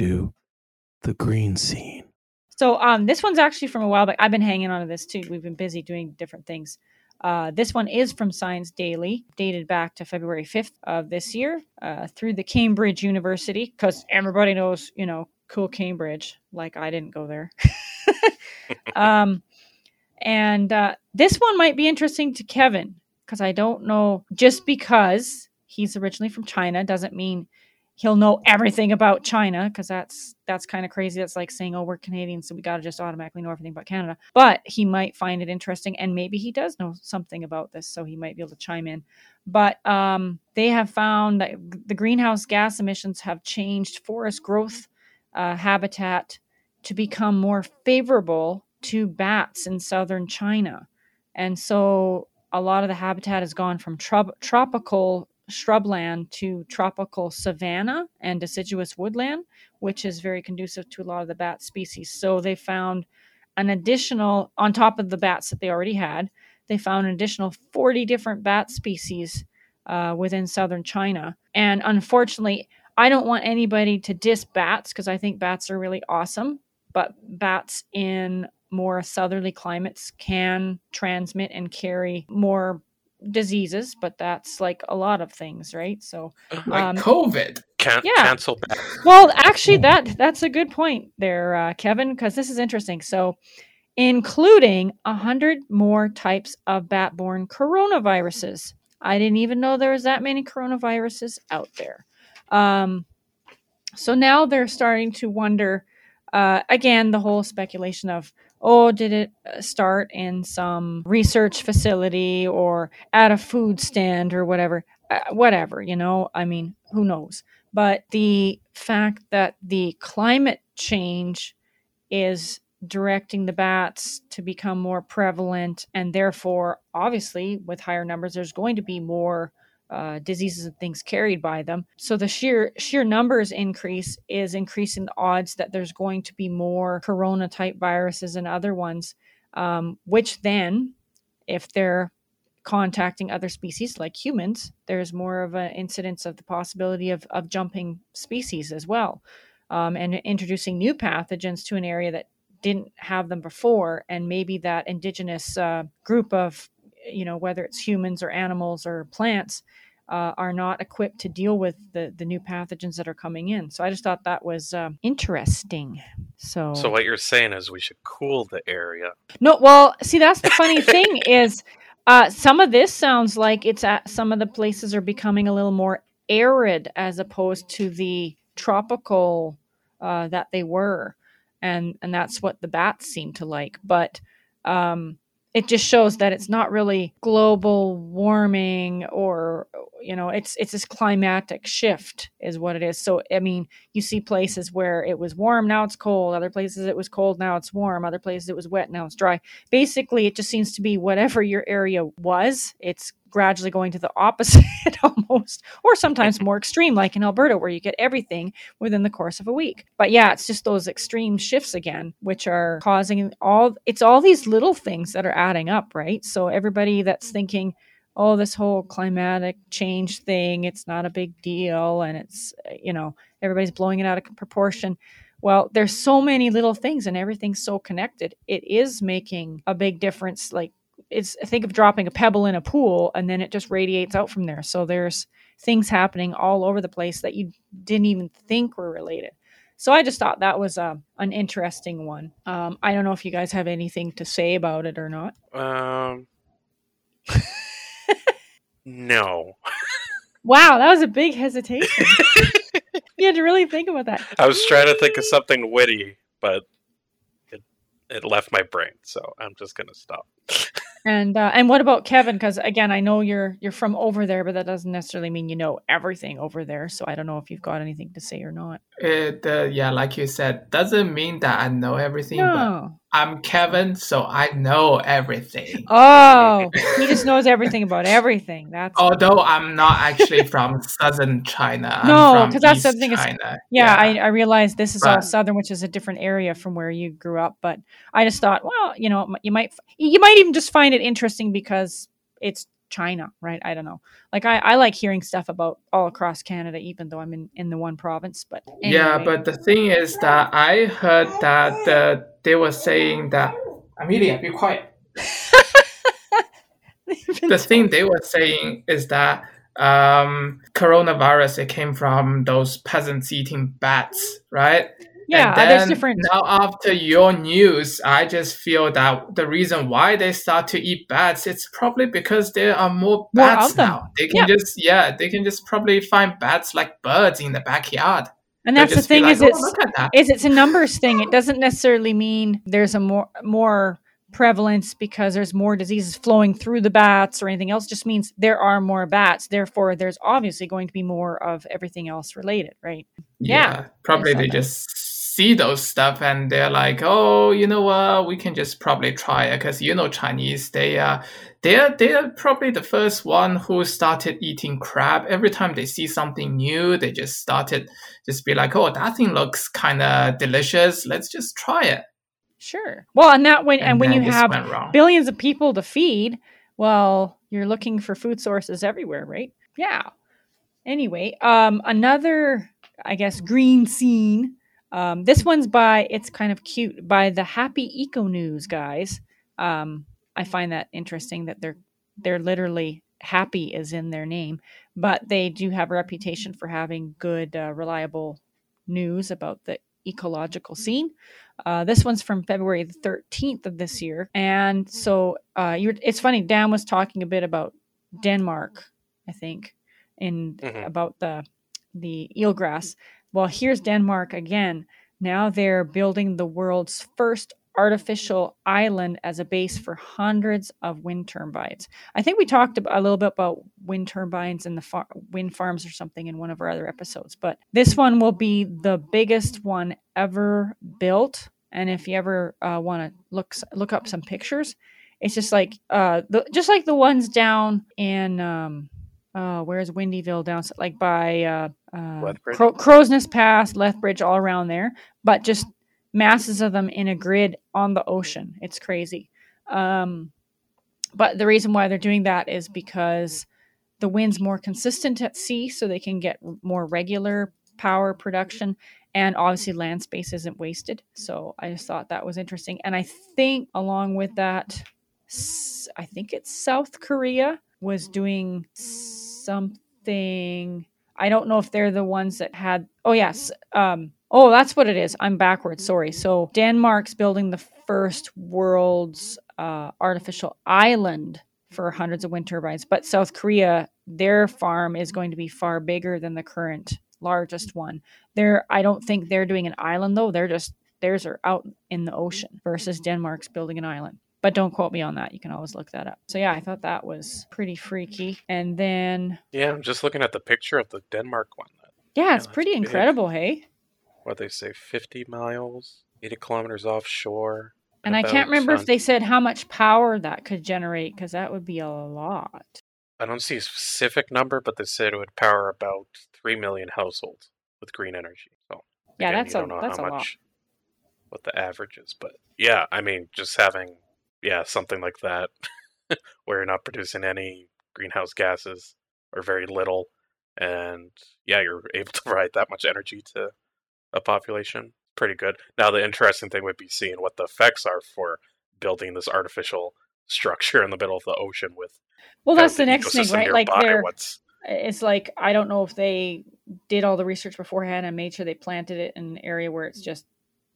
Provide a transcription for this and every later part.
Welcome to the green scene. So um, this one's actually from a while back. I've been hanging on to this too. We've been busy doing different things. Uh, this one is from Science Daily, dated back to February 5th of this year uh, through the Cambridge University, because everybody knows, you know, cool Cambridge. Like I didn't go there. um, and uh, this one might be interesting to Kevin, because I don't know, just because he's originally from China doesn't mean he'll know everything about China because that's that's kind of crazy. That's like saying, "Oh, we're Canadian, so we got to just automatically know everything about Canada." But he might find it interesting, and maybe he does know something about this, so he might be able to chime in. But um, they have found that the greenhouse gas emissions have changed forest growth uh, habitat to become more favorable to bats in southern China, and so a lot of the habitat has gone from tropical shrubland to tropical savanna and deciduous woodland, which is very conducive to a lot of the bat species. So they found an additional, on top of the bats that they already had, they found an additional 40 different bat species uh, within southern China. And unfortunately, I don't want anybody to diss bats because I think bats are really awesome, but bats in more southerly climates can transmit and carry more diseases, but that's like a lot of things, right? So, like um, COVID. Can't yeah. Cancel. Well, actually, that that's a good point there, uh, Kevin, because this is interesting. So, including a hundred more types of bat-borne coronaviruses. I didn't even know there was that many coronaviruses out there. Um, so now they're starting to wonder. Uh, again, the whole speculation of oh, did it uh, start in some research facility or at a food stand or whatever? Uh, whatever, you know, I mean, who knows? But the fact that the climate change is directing the bats to become more prevalent, and therefore, obviously, with higher numbers, there's going to be more uh, diseases and things carried by them. So the sheer sheer numbers increase is increasing the odds that there's going to be more corona type viruses and other ones, um, which then, if they're contacting other species like humans, there's more of an incidence of the possibility of, of jumping species as well, um, and introducing new pathogens to an area that didn't have them before, and maybe that indigenous uh, group of you know whether it's humans or animals or plants uh, are not equipped to deal with the the new pathogens that are coming in. So I just thought that was uh, interesting. So so what you're saying is we should cool the area. No, well, see that's the funny thing is uh, some of this sounds like it's at some of the places are becoming a little more arid as opposed to the tropical uh, that they were, and and that's what the bats seem to like, but. Um, it just shows that it's not really global warming or you know it's it's this climatic shift is what it is so i mean you see places where it was warm now it's cold other places it was cold now it's warm other places it was wet now it's dry basically it just seems to be whatever your area was it's gradually going to the opposite almost, or sometimes more extreme, like in Alberta, where you get everything within the course of a week. But yeah, it's just those extreme shifts again, which are causing all it's all these little things that are adding up, right? So everybody that's thinking, oh, this whole climatic change thing, it's not a big deal, and it's, you know, everybody's blowing it out of proportion. Well, there's so many little things and everything's so connected. It is making a big difference. Like it's think of dropping a pebble in a pool and then it just radiates out from there. So there's things happening all over the place that you didn't even think were related. So I just thought that was a, uh, an interesting one. Um, I don't know if you guys have anything to say about it or not. Um, no. wow, that was a big hesitation. you had to really think about that. I was trying to think of something witty, but it it left my brain, so I'm just gonna stop. And uh, and what about Kevin? Because again, I know you're you're from over there, but that doesn't necessarily mean you know everything over there. So I don't know if you've got anything to say or not. It uh, yeah, like you said, doesn't mean that I know everything. No. But I'm Kevin, so I know everything. Oh, he just knows everything about everything. That's although I'm not actually from southern China. no, because that's something. China. Is, yeah, yeah, I, I realize this is all southern, which is a different area from where you grew up. But I just thought, well, you know, you might you might even just find it interesting because it's China, right? I don't know. Like I, I like hearing stuff about all across Canada, even though I'm in, in the one province. But Yeah, but the thing is that I heard that uh, they were saying that Amelia, be quiet. the thing they were saying is that um, coronavirus it came from those peasants eating bats, right? Yeah, And there's different. Now, after your news, I just feel that the reason why they start to eat bats, it's probably because there are more More bats them. now. They can Yeah. just, yeah, they can just probably find bats like birds in the backyard. And that's the thing like, is "Oh, it's look at that. is it's a numbers thing. It doesn't necessarily mean there's a more more prevalence because there's more diseases flowing through the bats or anything else. It just means there are more bats. Therefore, there's obviously going to be more of everything else related, right? Yeah, probably they that. just see those stuff and they're like, oh, you know what? We can just probably try it because you know Chinese. They are they're they're probably the first one who started eating crab. Every time they see something new, they just started just be like, oh, that thing looks kind of delicious. Let's just try it. Sure. Well, and that when and, when you have billions of people to feed, well, you're looking for food sources everywhere, right? Yeah. Anyway, um, another, I guess, green scene. Um, this one's by, it's kind of cute, by the Happy Eco News guys. Um, I find that interesting that they're they're literally happy is in their name, but they do have a reputation for having good, uh, reliable news about the ecological scene. Uh, this one's from February the 13th of this year. And so uh, you're, it's funny, Dan was talking a bit about Denmark, I think, in Mhm. about the the eelgrass. Well, here's Denmark again. Now they're building the world's first artificial island as a base for hundreds of wind turbines. I think we talked a little bit about wind turbines and the far- wind farms or something in one of our other episodes, but this one will be the biggest one ever built. And if you ever uh, want to look look up some pictures, it's just like uh, the, just like the ones down in um, uh, where's Windyville down like by uh, Cro- Crow's Nest Pass, Lethbridge, all around there, but just masses of them in a grid on the ocean. It's crazy. Um, but the reason why they're doing that is because the wind's more consistent at sea, so they can get more regular power production, and obviously land space isn't wasted. So I just thought that was interesting, and I think along with that, I think it's South Korea was doing something. I don't know if they're the ones that had. Oh yes. Um, oh, that's what it is. I'm backwards. Sorry. So Denmark's building the first world's uh, artificial island for hundreds of wind turbines, but South Korea, their farm is going to be far bigger than the current largest one. They're. I don't think they're doing an island though. They're just theirs are out in the ocean versus Denmark's building an island. But don't quote me on that. You can always look that up. So yeah, I thought that was pretty freaky. And then Yeah, I'm just looking at the picture of the Denmark one. yeah, it's pretty big. incredible, hey. What they say, 50 miles, 80 kilometers offshore. And I can't remember on- if they said how much power that could generate because that would be a lot. I don't see a specific number, but they said it would power about 3 million households with green energy. So Yeah, again, that's you a don't know that's a how lot. what the average is, but yeah, I mean, just having yeah something like that where you're not producing any greenhouse gases or very little, and yeah, you're able to provide that much energy to a population. Pretty good. Now, the interesting thing would be seeing what the effects are for building this artificial structure in the middle of the ocean with Well, that's of the next thing, right? Like they're What's it's like I don't know if they did all the research beforehand and made sure they planted it in an area where it's just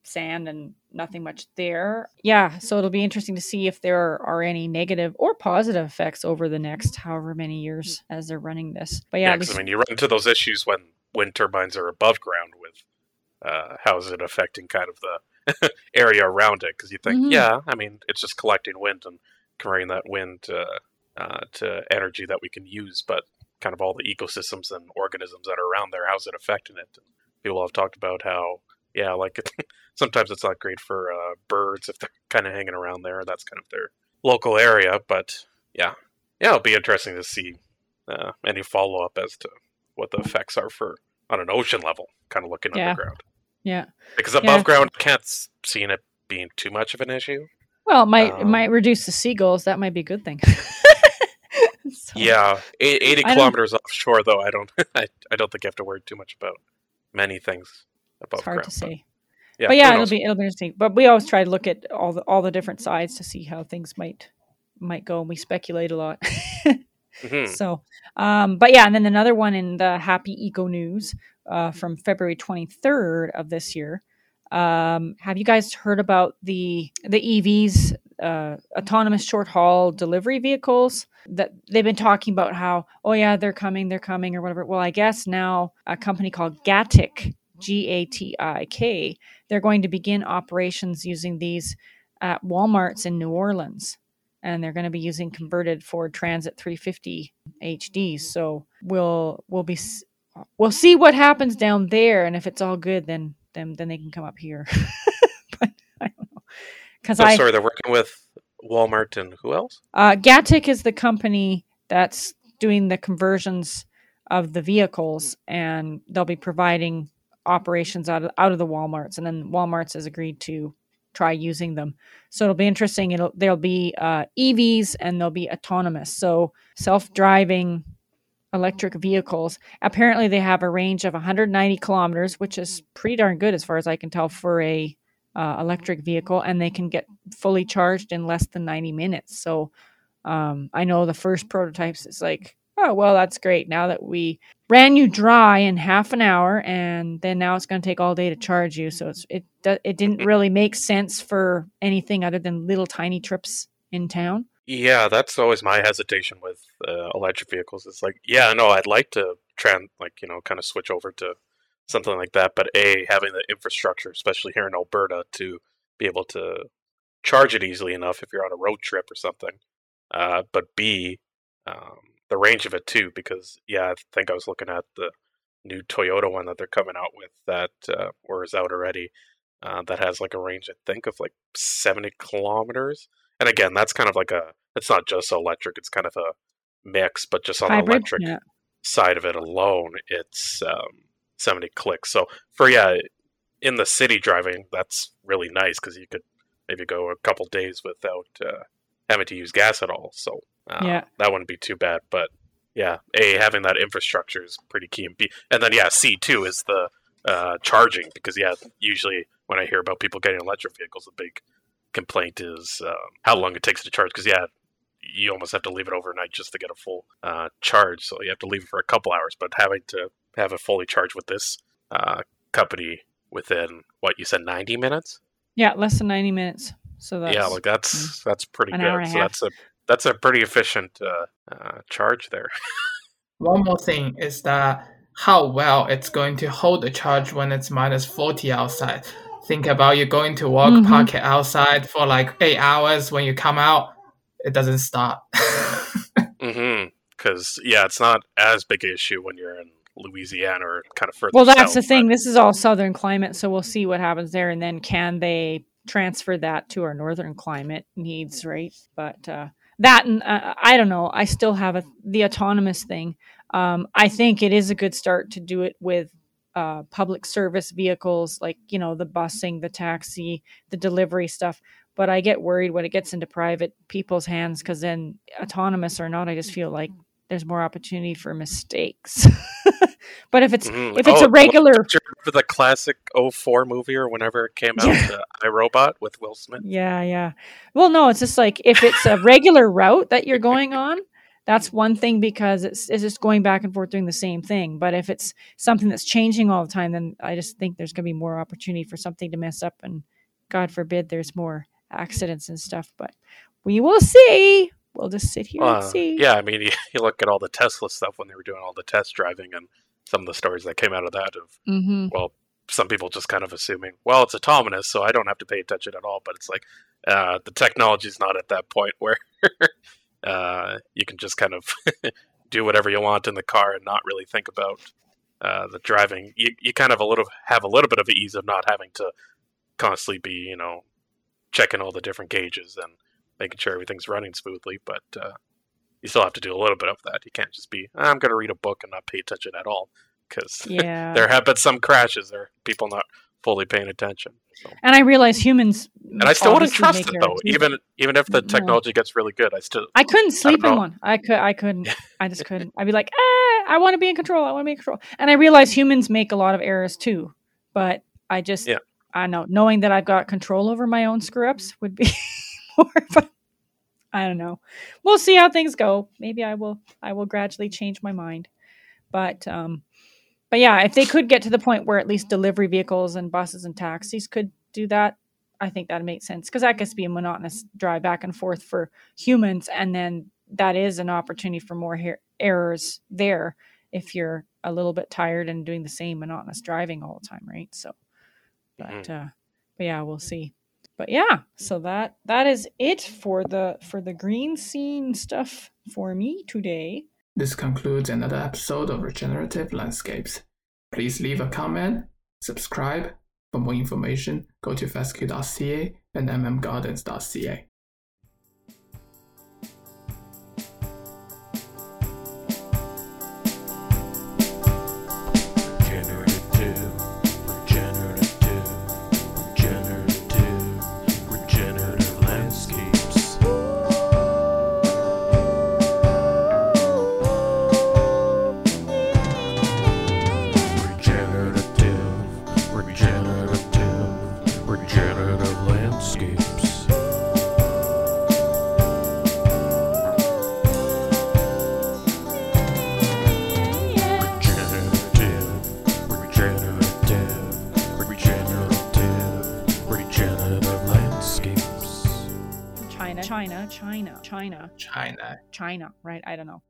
sand and nothing much there. Yeah, so it'll be interesting to see if there are, any negative or positive effects over the next however many years as they're running this. But yeah, Yeah, at 'cause, least- I mean, you run into those issues when wind turbines are above ground with uh, how is it affecting kind of the area around it? Because you think, Mhm. yeah, I mean, it's just collecting wind and converting that wind to, uh, to energy that we can use, but kind of all the ecosystems and organisms that are around there, how's it affecting it? And people have talked about how, yeah, like sometimes it's not great for uh, birds if they're kind of hanging around there. That's kind of their local area, but yeah, yeah, it'll be interesting to see uh, any follow up as to what the effects are for on an ocean level, kind of looking Yeah. underground. yeah. Because above ground, I can't see it being too much of an issue. Well, it might it Um, might reduce the seagulls. That might be a good thing. So, Yeah, eight- eighty kilometers offshore, though. I don't. I, I don't think you have to worry too much about many things above it's hard ground. to say. Yeah, but yeah, it'll be it'll be interesting. But we always try to look at all the all the different sides to see how things might might go, and we speculate a lot. Mhm. So, um, but yeah, and then another one in the Happy Eco News uh, from February 23rd of this year. Um, have you guys heard about the the EVs, uh, autonomous short haul delivery vehicles? That they've been talking about how, oh yeah, they're coming, they're coming, or whatever. Well, I guess now a company called Gatik, G A T I K, they're going to begin operations using these at WalMarts in New Orleans and they're going to be using converted Ford Transit 350 HDs. So we'll we'll be we'll see what happens down there, and if it's all good, then then then they can come up here. but I don't know because So I sorry, they're working with Walmart and who else? uh, Gatik is the company that's doing the conversions of the vehicles, and they'll be providing operations out of out of the WalMarts, and then WalMarts has agreed to try using them. So it'll be interesting. It'll there'll be uh, EVs and there'll be autonomous, so self-driving electric vehicles. Apparently, they have a range of 190 kilometers, which is pretty darn good as far as I can tell for a uh, electric vehicle, and they can get fully charged in less than 90 minutes. So um, I know the first prototypes is like, oh well, that's great. Now that we ran you dry in half an hour, and then now it's going to take all day to charge you. So it's it it didn't really make sense for anything other than little tiny trips in town. Yeah, that's always my hesitation with uh, electric vehicles. It's like, yeah, no, I'd like to tran like you know, kind of switch over to something like that, but a having the infrastructure, especially here in Alberta, to be able to charge it easily enough if you're on a road trip or something. Uh, but b um, the range of it too, because yeah, I think I was looking at the new Toyota one that they're coming out with that uh, or is out already. Uh, that has like a range, I think, of like 70 kilometers. And again, that's kind of like a, it's not just electric, it's kind of a mix, but just on the electric yeah. side of it alone, it's um, 70 clicks. So for, yeah, in the city driving, that's really nice because you could maybe go a couple days without uh, having to use gas at all. So uh, Yeah. that wouldn't be too bad. But yeah, A, having that infrastructure is pretty key. And, B, and then, yeah, C2 is the uh, charging because, yeah, usually when I hear about people getting electric vehicles, the big complaint is um, how long it takes to charge. Because yeah, you almost have to leave it overnight just to get a full uh, charge. So you have to leave it for a couple hours. But having to have it fully charged with this uh, company within what you said, ninety minutes. Yeah, less than 90 minutes. So that's yeah, like that's that's pretty good. So half. that's a that's a pretty efficient uh, uh, charge there. One more thing is that how well it's going to hold the charge when it's minus 40 outside. Think about you going to work, Mhm. park it outside for like eight hours. When you come out, it doesn't start. mm-hmm. Because yeah, it's not as big an issue when you're in Louisiana or kind of further. Well, that's south, the thing. but- This is all southern climate, so we'll see what happens there, and then can they transfer that to our northern climate needs, right? But uh, that, and uh, I don't know. I still have a, the autonomous thing. Um, I think it is a good start to do it with uh, public service vehicles, like you know the busing, the taxi, the delivery stuff. But I get worried when it gets into private people's hands because then, autonomous or not, I just feel like there's more opportunity for mistakes. but if it's Mhm. if it's Oh, a regular remember the classic 04 movie or whenever it came out, Yeah. uh, iRobot with Will Smith? Yeah, yeah. Well, no, it's just like if it's a regular route that you're going on, that's one thing because it's it's just going back and forth doing the same thing. But if it's something that's changing all the time, then I just think there's going to be more opportunity for something to mess up, and God forbid there's more accidents and stuff. But we will see. We'll just sit here Uh, and see. yeah, I mean, you, you look at all the Tesla stuff when they were doing all the test driving and some of the stories that came out of that of, Mm-hmm. well, some people just kind of assuming, well, it's autonomous, so I don't have to pay attention at all. But it's like uh, the technology's not at that point where uh, you can just kind of do whatever you want in the car and not really think about uh, the driving. You, you kind of a little have a little bit of ease of not having to constantly be, you know, checking all the different gauges and making sure everything's running smoothly. But uh, you still have to do a little bit of that. You can't just be, I'm going to read a book and not pay attention at all. because Yeah. there have been some crashes there, people not fully paying attention. So. and I realize humans. And I still wouldn't trust it though, even even if the No. technology gets really good. I still I couldn't sleep in one. I could. I couldn't. I just couldn't. I'd be like, eh, I want to be in control. I want to be in control. And I realize humans make a lot of errors too. But I just, Yeah. I know, knowing that I've got control over my own screw ups would be But I don't know. We'll see how things go. Maybe I will. I will gradually change my mind. But um, but yeah, if they could get to the point where at least delivery vehicles and buses and taxis could do that, I think that makes sense because that gets to be a monotonous drive back and forth for humans, and then that is an opportunity for more her- errors there if you're a little bit tired and doing the same monotonous driving all the time, right? So, but Mhm. uh, but yeah, we'll see. But yeah, so that that is it for the for the green scene stuff for me today. This concludes another episode of Regenerative Landscapes. Please leave a comment, subscribe. For more information, go to fescue.ca and mmgardens.ca. China, China, China. China, right? I don't know.